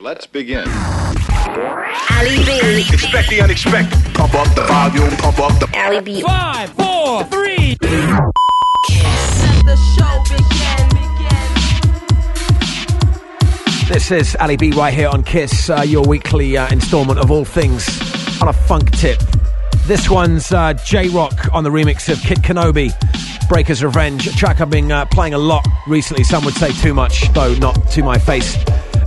Let's begin. Ali B. Expect the unexpected. Pump up the volume, pump up the. Ali B. Five, four, three. The show begin. This is Ali B right here on Kiss, uh, your weekly uh, installment of all things on a funk tip. This one's uh, J Rock on the remix of Kid Kenobi, Breaker's Revenge, a track I've been uh, playing a lot recently. Some would say too much, though not to my face.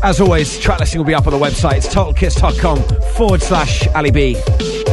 As always, track listing will be up on the website. It's totalkiss.com forward slash Ali B.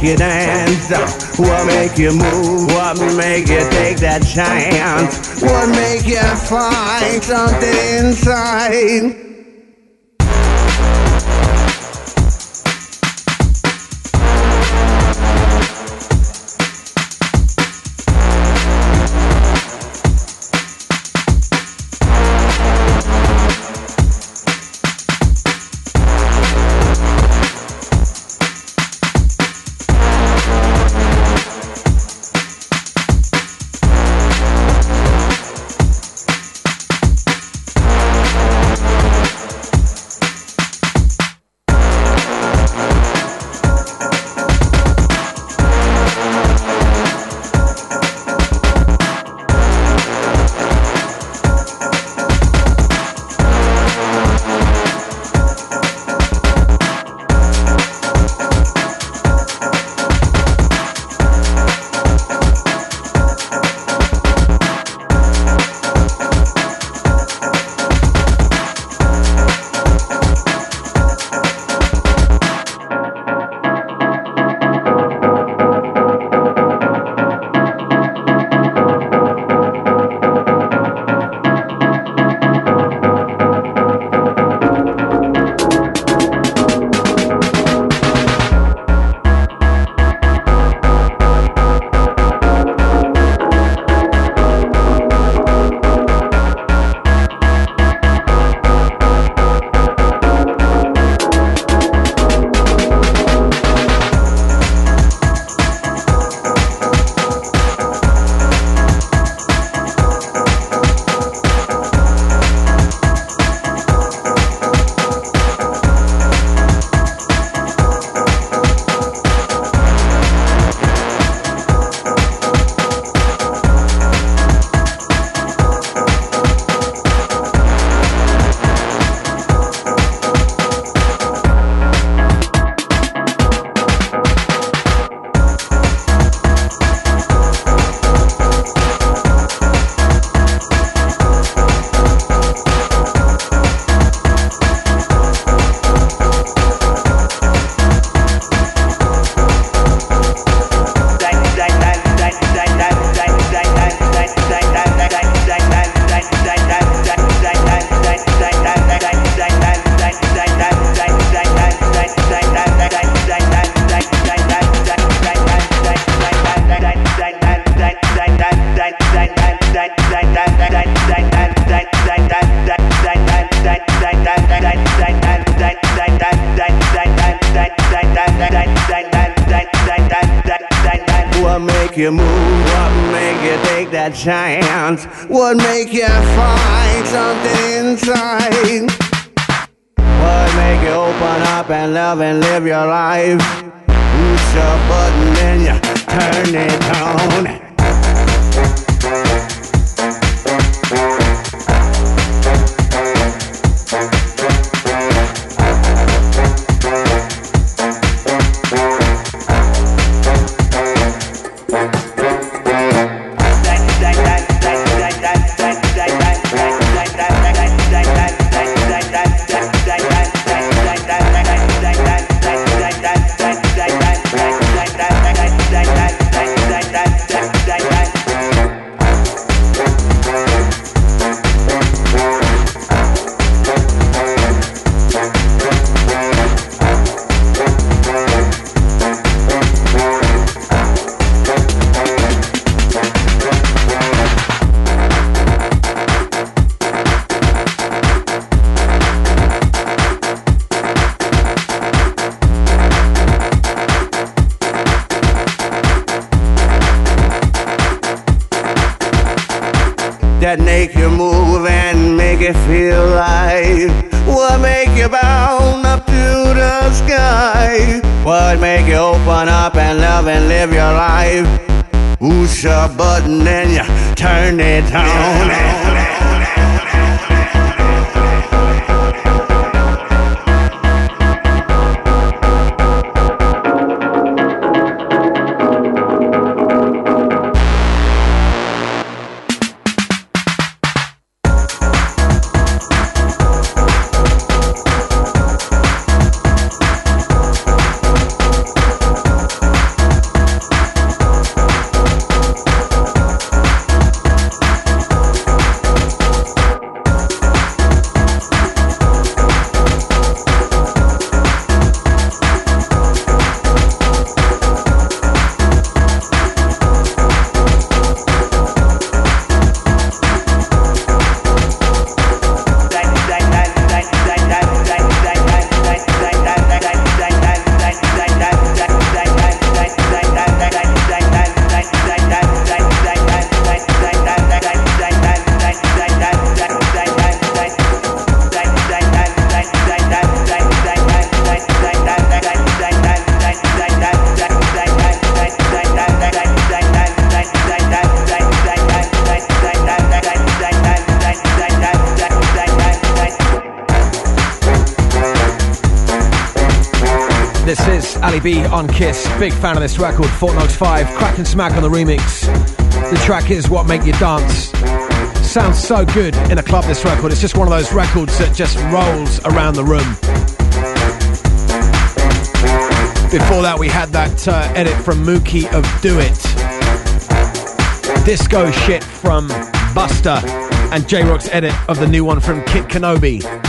make you dance? What make you move? What make you take that chance? What make you find something inside? you move? What make you take that chance? What make you find something inside? What make you open up and love and live your life? Push a button and you turn it on. Big fan of this record, Fort Knox 5. Crack and smack on the remix. The track is What Make You Dance. Sounds so good in a club, this record. It's just one of those records that just rolls around the room. Before that, we had that uh, edit from Mookie of Do It. Disco shit from Buster. And J Rock's edit of the new one from Kid Kenobi.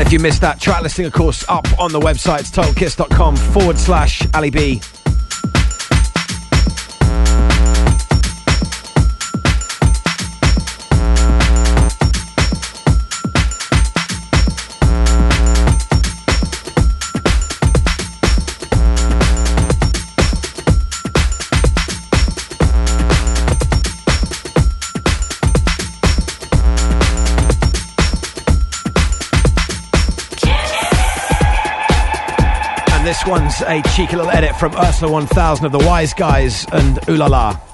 And if you missed that, track listing, of course, up on the website. It's totalkiss.com forward slash Ali B. a cheeky little edit from Ursula 1000 of the Wise Guys and Ooh La La.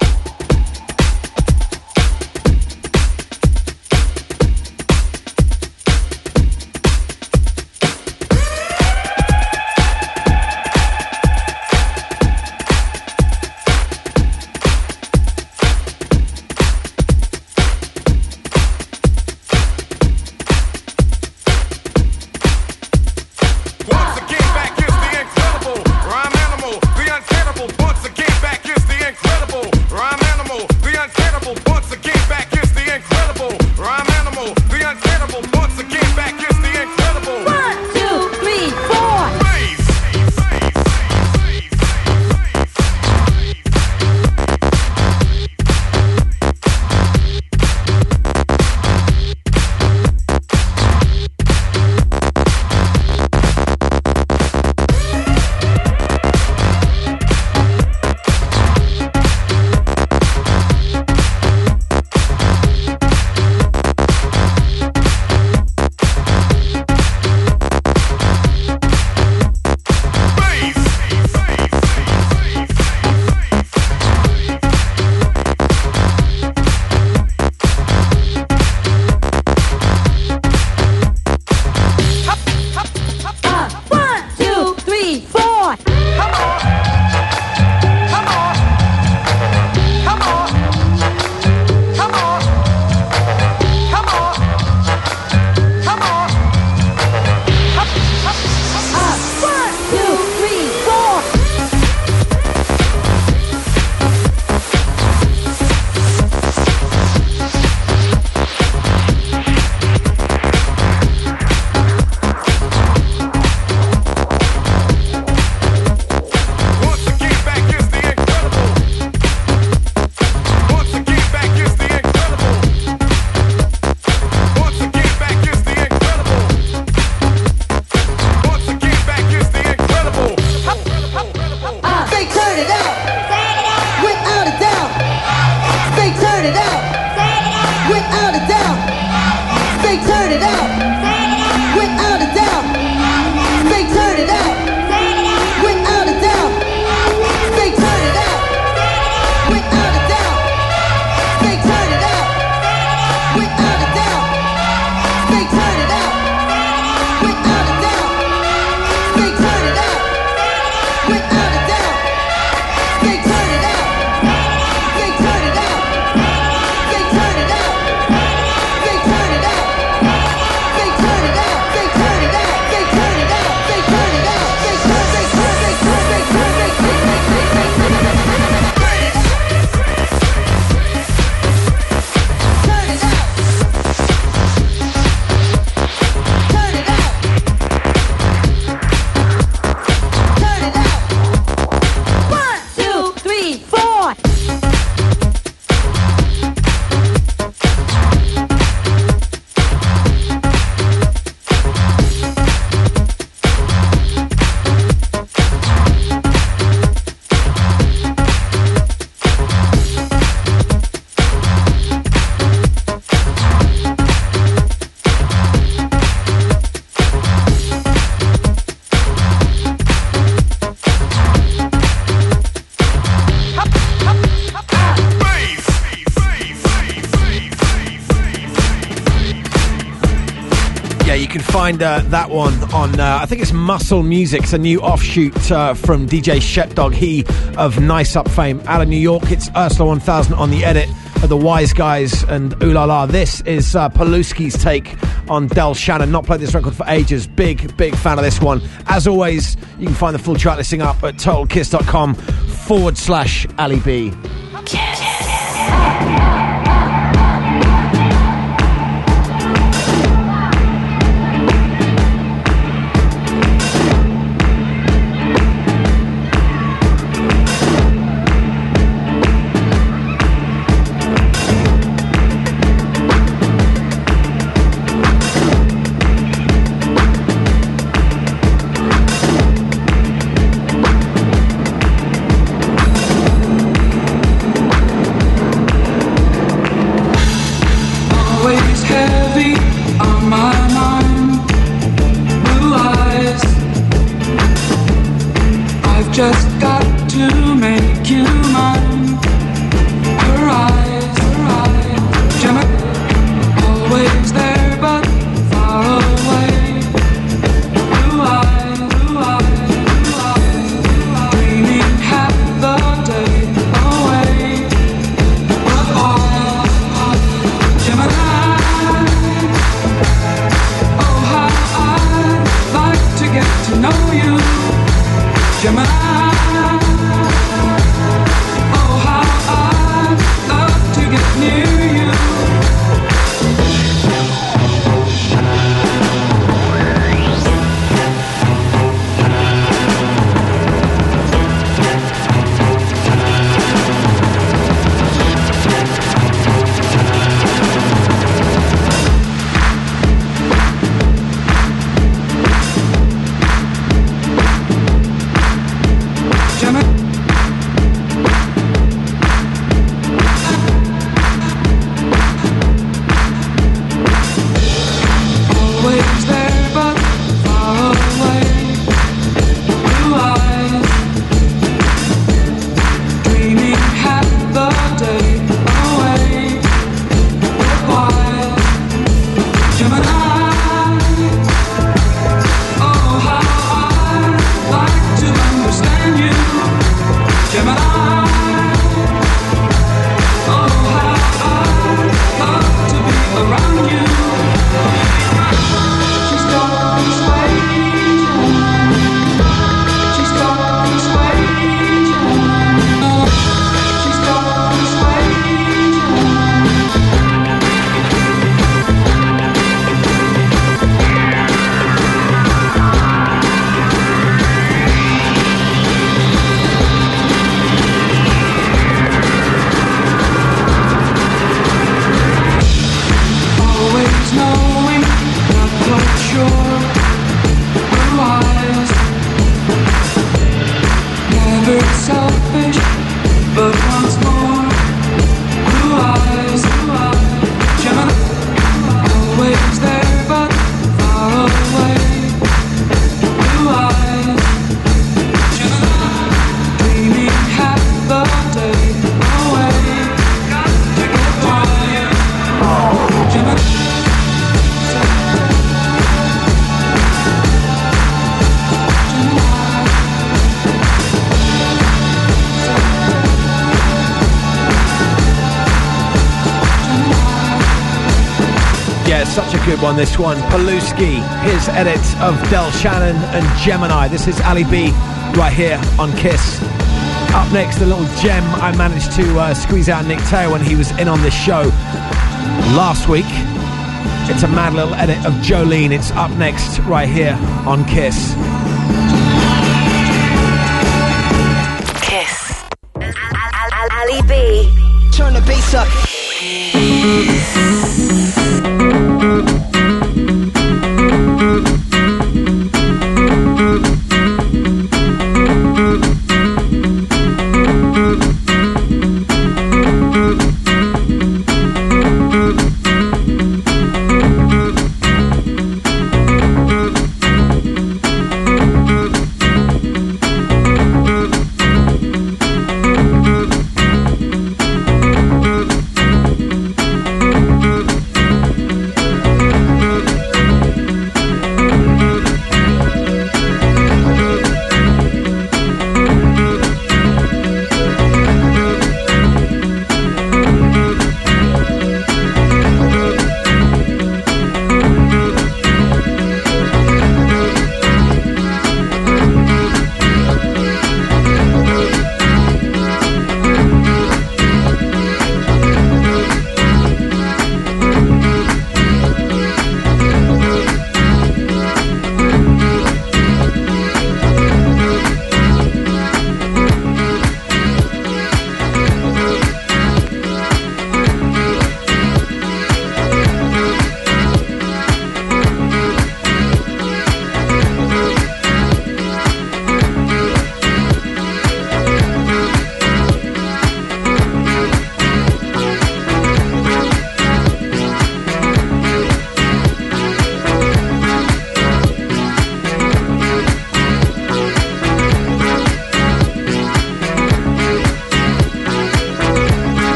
Find uh, that one on, uh, I think it's Muscle Music. It's a new offshoot uh, from DJ Shepdog, he of Nice Up fame. Out of New York, it's Ursula 1000 on the edit of The Wise Guys and Ooh La La. This is uh, Paluski's take on Del Shannon. Not played this record for ages. Big, big fan of this one. As always, you can find the full track listing up at totalkiss.com forward slash Ali B. make one. Paluski, his edit of Del Shannon and Gemini. This is Ali B right here on Kiss. Up next, a little gem I managed to uh, squeeze out Nick Taylor when he was in on this show last week. It's a mad little edit of Jolene. It's up next right here on Kiss. Kiss. Ali B. Turn the bass up.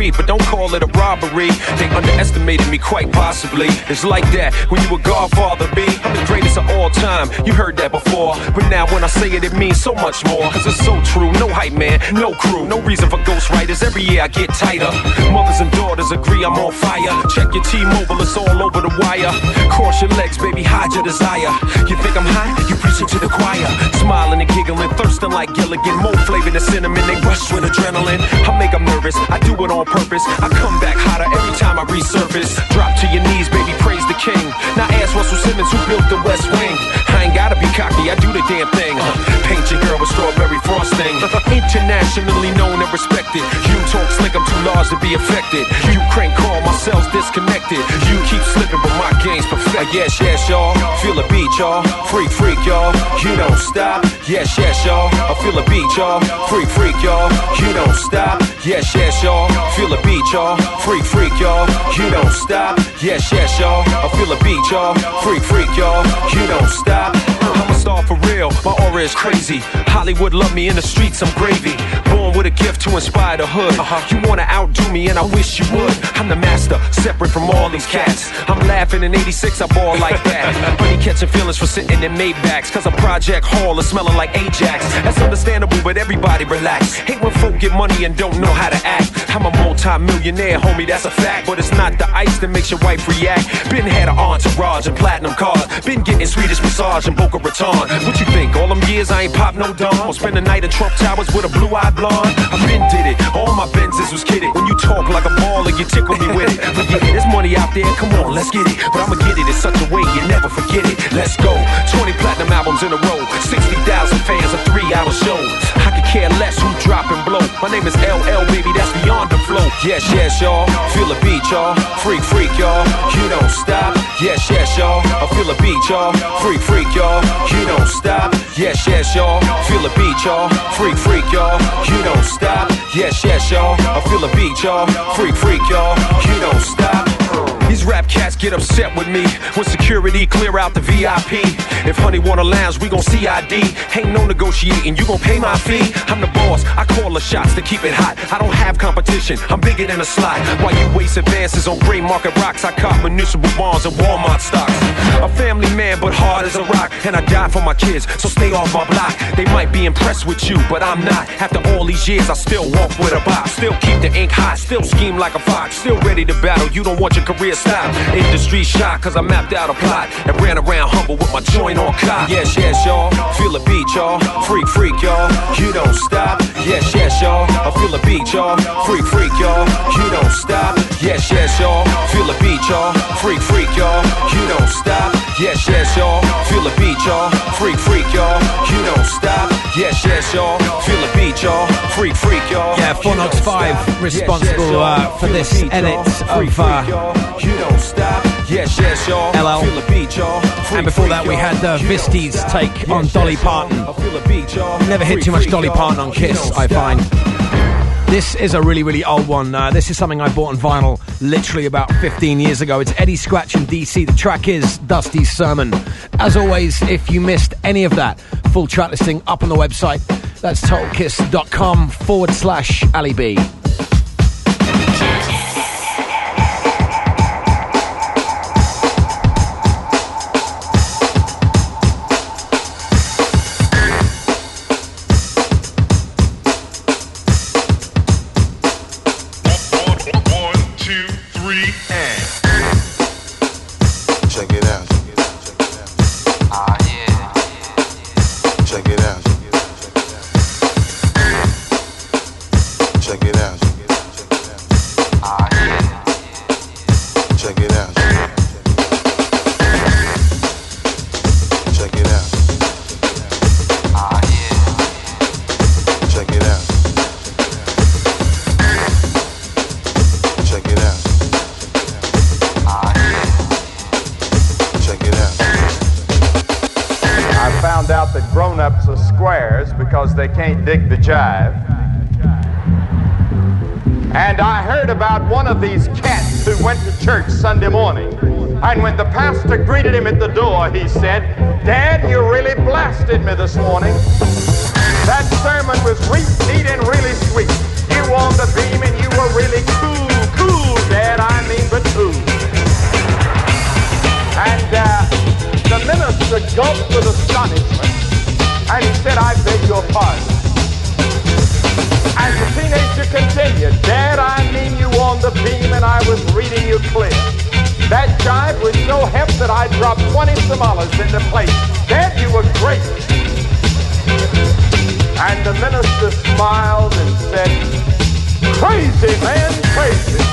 Free, but don't call it a robbery. They underestimated me quite possibly. It's like that when you a godfather, B. I'm the greatest of all time. You heard that before. But now when I say it, it means so much more. Cause it's so true. No hype man, no crew. No reason for ghostwriters. Every year I get tighter. Mothers and daughters agree I'm on fire. Check your T-Mobile, it's all over the wire. Cross your legs, baby, hide your desire. You think I'm high? You preach it to the choir. Smiling and giggling, thirsting like Gilligan. More flavor than cinnamon, they rush with adrenaline. I make them nervous, I do it on purpose. I come back hotter every time I resurface. Drop to your knees, baby, praise the king. Now ask Russell Simmons who built the West Wing. I ain't gotta be cocky, I do the damn thing. Paint your girl with strawberry frosting. Internationally known and respected. You talk slick, I'm too large to be affected. You crank call, my cells disconnected. You keep slipping, but my game's perfect. Uh, yes, yes, y'all. Feel the beat, y'all. Freak, freak, y'all. You don't stop. Yes, yes, y'all. I feel the beat, y'all. Freak, freak, y'all. You don't stop. Yes, yes, y'all. Feel the beat, y'all. Freak, freak, y'all. You don't stop. Yes, yes, y'all. I feel the beat, y'all. Freak, freak, y'all. You don't stop. I'm a star for real. My aura is crazy. Hollywood love me in the streets. I'm gravy. Born with a gift to inspire the hood. Uh-huh. You wanna outdo me, and I wish you would. I'm the master, separate from all these cats. I'm laughing in 86, I ball like that. Honey catching feelings for sitting in Maybachs. Cause a project hall is smelling like Ajax. That's understandable, but everybody relax. Hate when folk get money and don't know how to act. I'm a multi-millionaire, homie, that's a fact. But it's not the ice that makes your wife react. Been had an entourage and platinum cars. Been getting Swedish massage and Boca Raton. What you think? All them years I ain't pop no dome. Or spend the night in Trump Towers with a blue-eyed blonde. I been did it. All my Benzes was kidding. When you talk like a baller, you tickle me with it. Forget it. There's money out there. Come on, let's get it. But I'ma get it in such a way you never forget it. Let's go. 20 platinum albums in a row. 60,000 fans, a three-hour show. I could care less who drop and blow. My name is LL, baby. That's beyond the flow. Yes, yes, y'all. Feel the beat, y'all. Freak, freak, y'all. You don't stop. Yes, yes, y'all. I feel the beat, y'all. Freak, freak, y'all. You don't stop. Yes, yes, y'all. Feel the beat, y'all. Freak, freak, y'all. You don't stop. Yes, yes, y'all. I feel the beat, y'all. Freak, freak, y'all. You don't stop. These rap cats get upset with me when security clear out the VIP. If honey want a lounge, we gon' CID. Ain't no negotiating, you gon' pay my fee. I'm the boss, I call the shots to keep it hot. I don't have competition, I'm bigger than a slot. While you waste advances on gray market rocks, I cop municipal bonds and Walmart stocks. A family man, but hard as a rock. And I die for my kids, so stay off my block. They might be impressed with you, but I'm not. After all these years, I still walk with a box. Still keep the ink hot, still scheme like a fox. Still ready to battle, you don't want your career stop. Industry shot, cause I mapped out a plot and ran around humble with my joint on cock. Yes, yes, y'all. Feel the beat, y'all. Freak, freak, y'all. You don't stop. Yes, yes, y'all. I feel the beat, y'all. Freak, freak, y'all. You don't stop. Yes, yes, y'all. Feel the beat, y'all. Freak, freak, y'all. You don't stop. Yes, yes, y'all. Feel the beat, y'all. Freak, freak, y'all. You don't stop. Yes, yes, y'all. Feel the beat, y'all. Freak, freak, y'all. Yeah, Phonox 5 responsible uh, for this edit of uh, You don't stop. Yes, yes, y'all. LL. Feel the beat, y'all. Freak, And before that, we had uh, You Visti's take on Dolly. Parton. Feel the beat, y'all. Never hit too much Dolly. Parton on Kiss, I find. This is a really, really old one. Uh, this is something I bought on vinyl literally about 15 years ago. It's Eddie Scratch and DC. The track is Dusty's Sermon. As always, if you missed any of that, full track listing up on the website. That's totalkiss.com forward slash Ali B. Check it out. Check it out. Check it out. Check it out. Check it out. Check it out. I found out that grown-ups are squares because they can't dig the jive. boy, he said, Dad, you really blasted me this morning. That sermon was sweet, neat, and really sweet. You on the beam and you were really cool, cool, Dad, I mean but cool. And uh, the minister gulped with astonishment and he said, I beg your pardon. And the teenager continued, Dad, I mean you on the beam and I was reading you clear. That jive was so hep that I dropped Twenty Somalis into place. Dad, you were great. And the minister smiled and said, crazy man, crazy.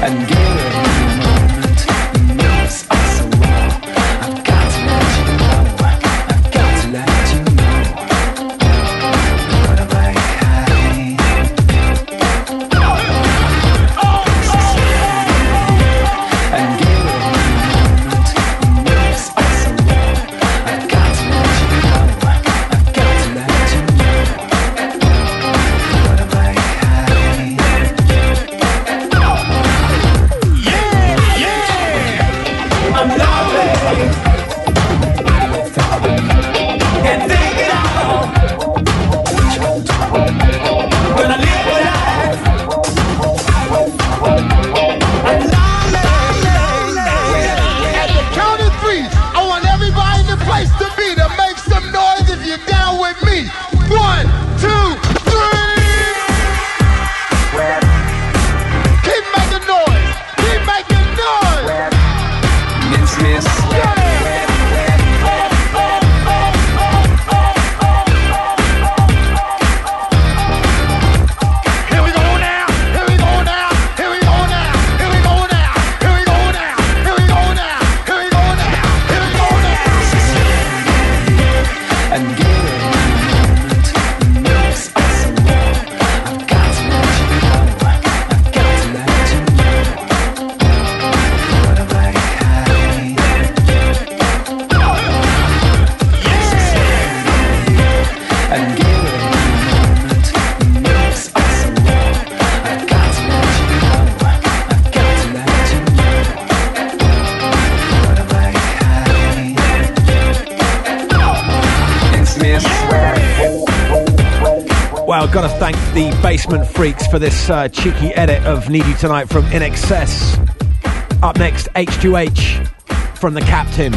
and give it. I've Got to thank the Basement Freaks for this uh, cheeky edit of Need You Tonight from INXS. Up next, H2H from The Captain.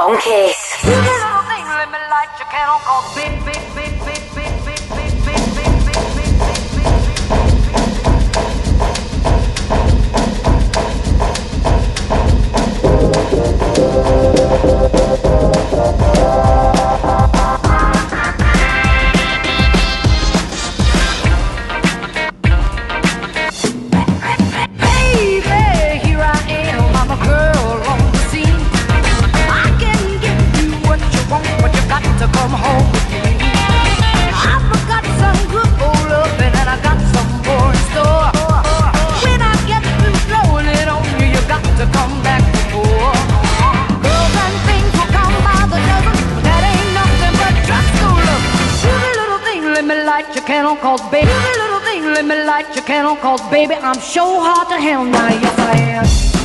Bonkers. Cause baby, I'm so hard to handle now, yes I am.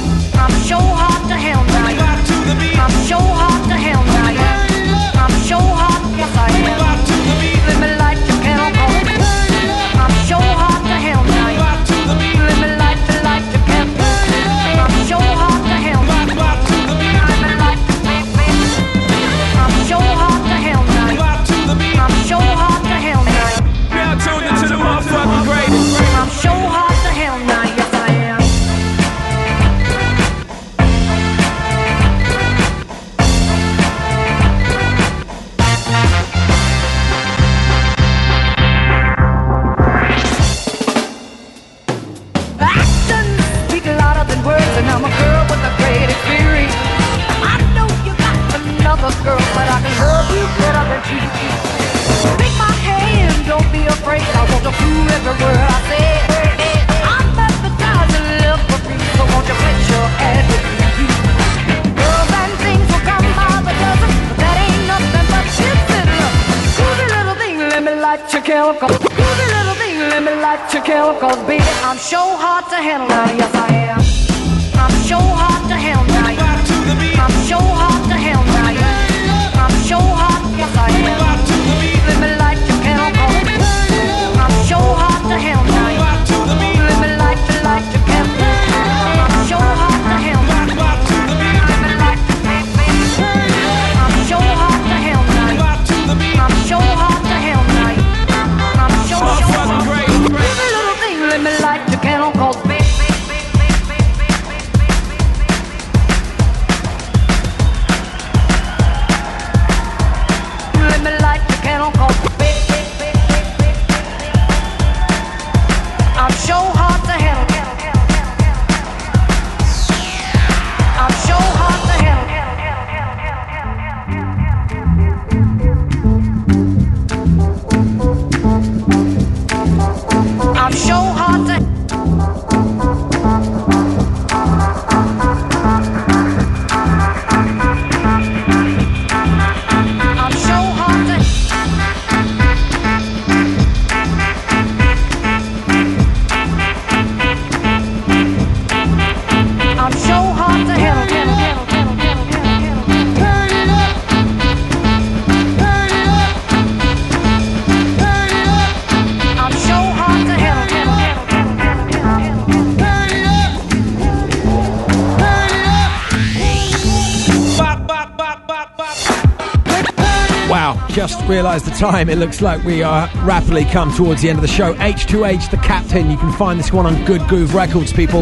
realise the time. It looks like we are rapidly come towards the end of the show. H2H, the captain. You can find this one on Good Groove Records, people.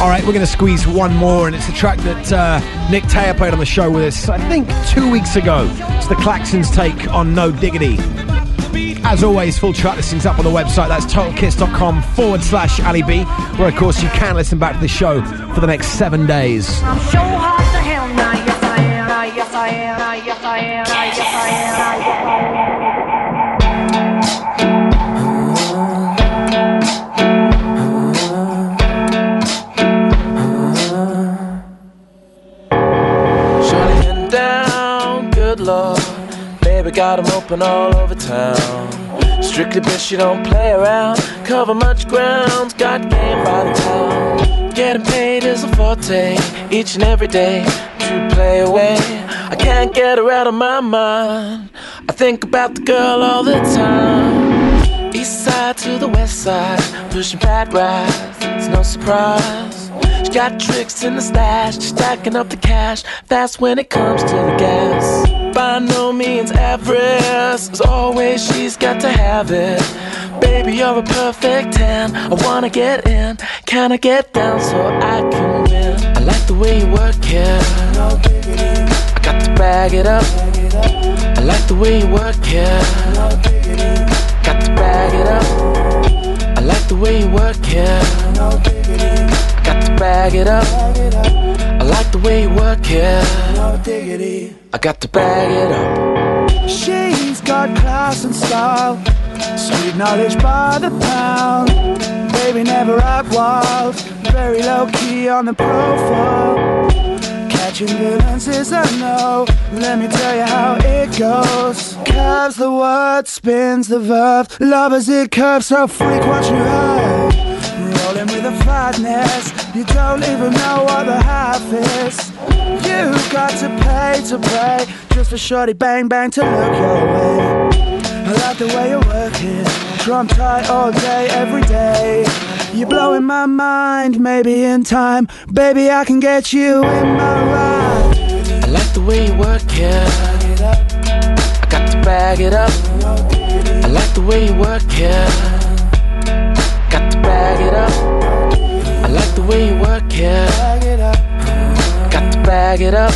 All right, we're going to squeeze one more, and it's a track that uh, Nick Taylor played on the show with us, I think, two weeks ago. It's the Klaxons take on No Diggity. As always, full track listings up on the website. That's totalkiss.com forward slash Ali B, where, of course, you can listen back to the show for the next seven days. I'm so hot to hell now, yes I am, yes I am got them open all over town. Strictly bitch, you don't play around. Cover much ground, got game by the town. Getting paid is a forte, each and every day. to play away. I can't get her out of my mind. I think about the girl all the time. East side to the west side, pushing fat rides. It's no surprise. She got tricks in the stash, just stacking up the cash. Fast when it comes to the gas. By no means average, as always, she's got to have it. Baby, you're a perfect 10. I wanna get in. Can I get down so I can win? I like the way you work it. To bag it up. I like the way you work it. Got to bag it up. I like the way you work it. Got to bag it up. I like the way you work it. I got to bag it up. She's got class and style, sweet knowledge by the pound. Baby never act wild, very low key on the profile. Is a no. Let me tell you how it goes. Curves the word, spins the verb. Love as it curves, so freak what you heard. Rolling with the fatness, you don't even know what the half is. You got to pay to play, just for shorty bang bang to look your way. I like the way you work it, drum tight all day, every day. You're blowing my mind, maybe in time, baby I can get you in my ride. I like the way you work it. I got to bag it up. I like the way you work it. Got to bag it up. I like the way you work it. Got to bag it up.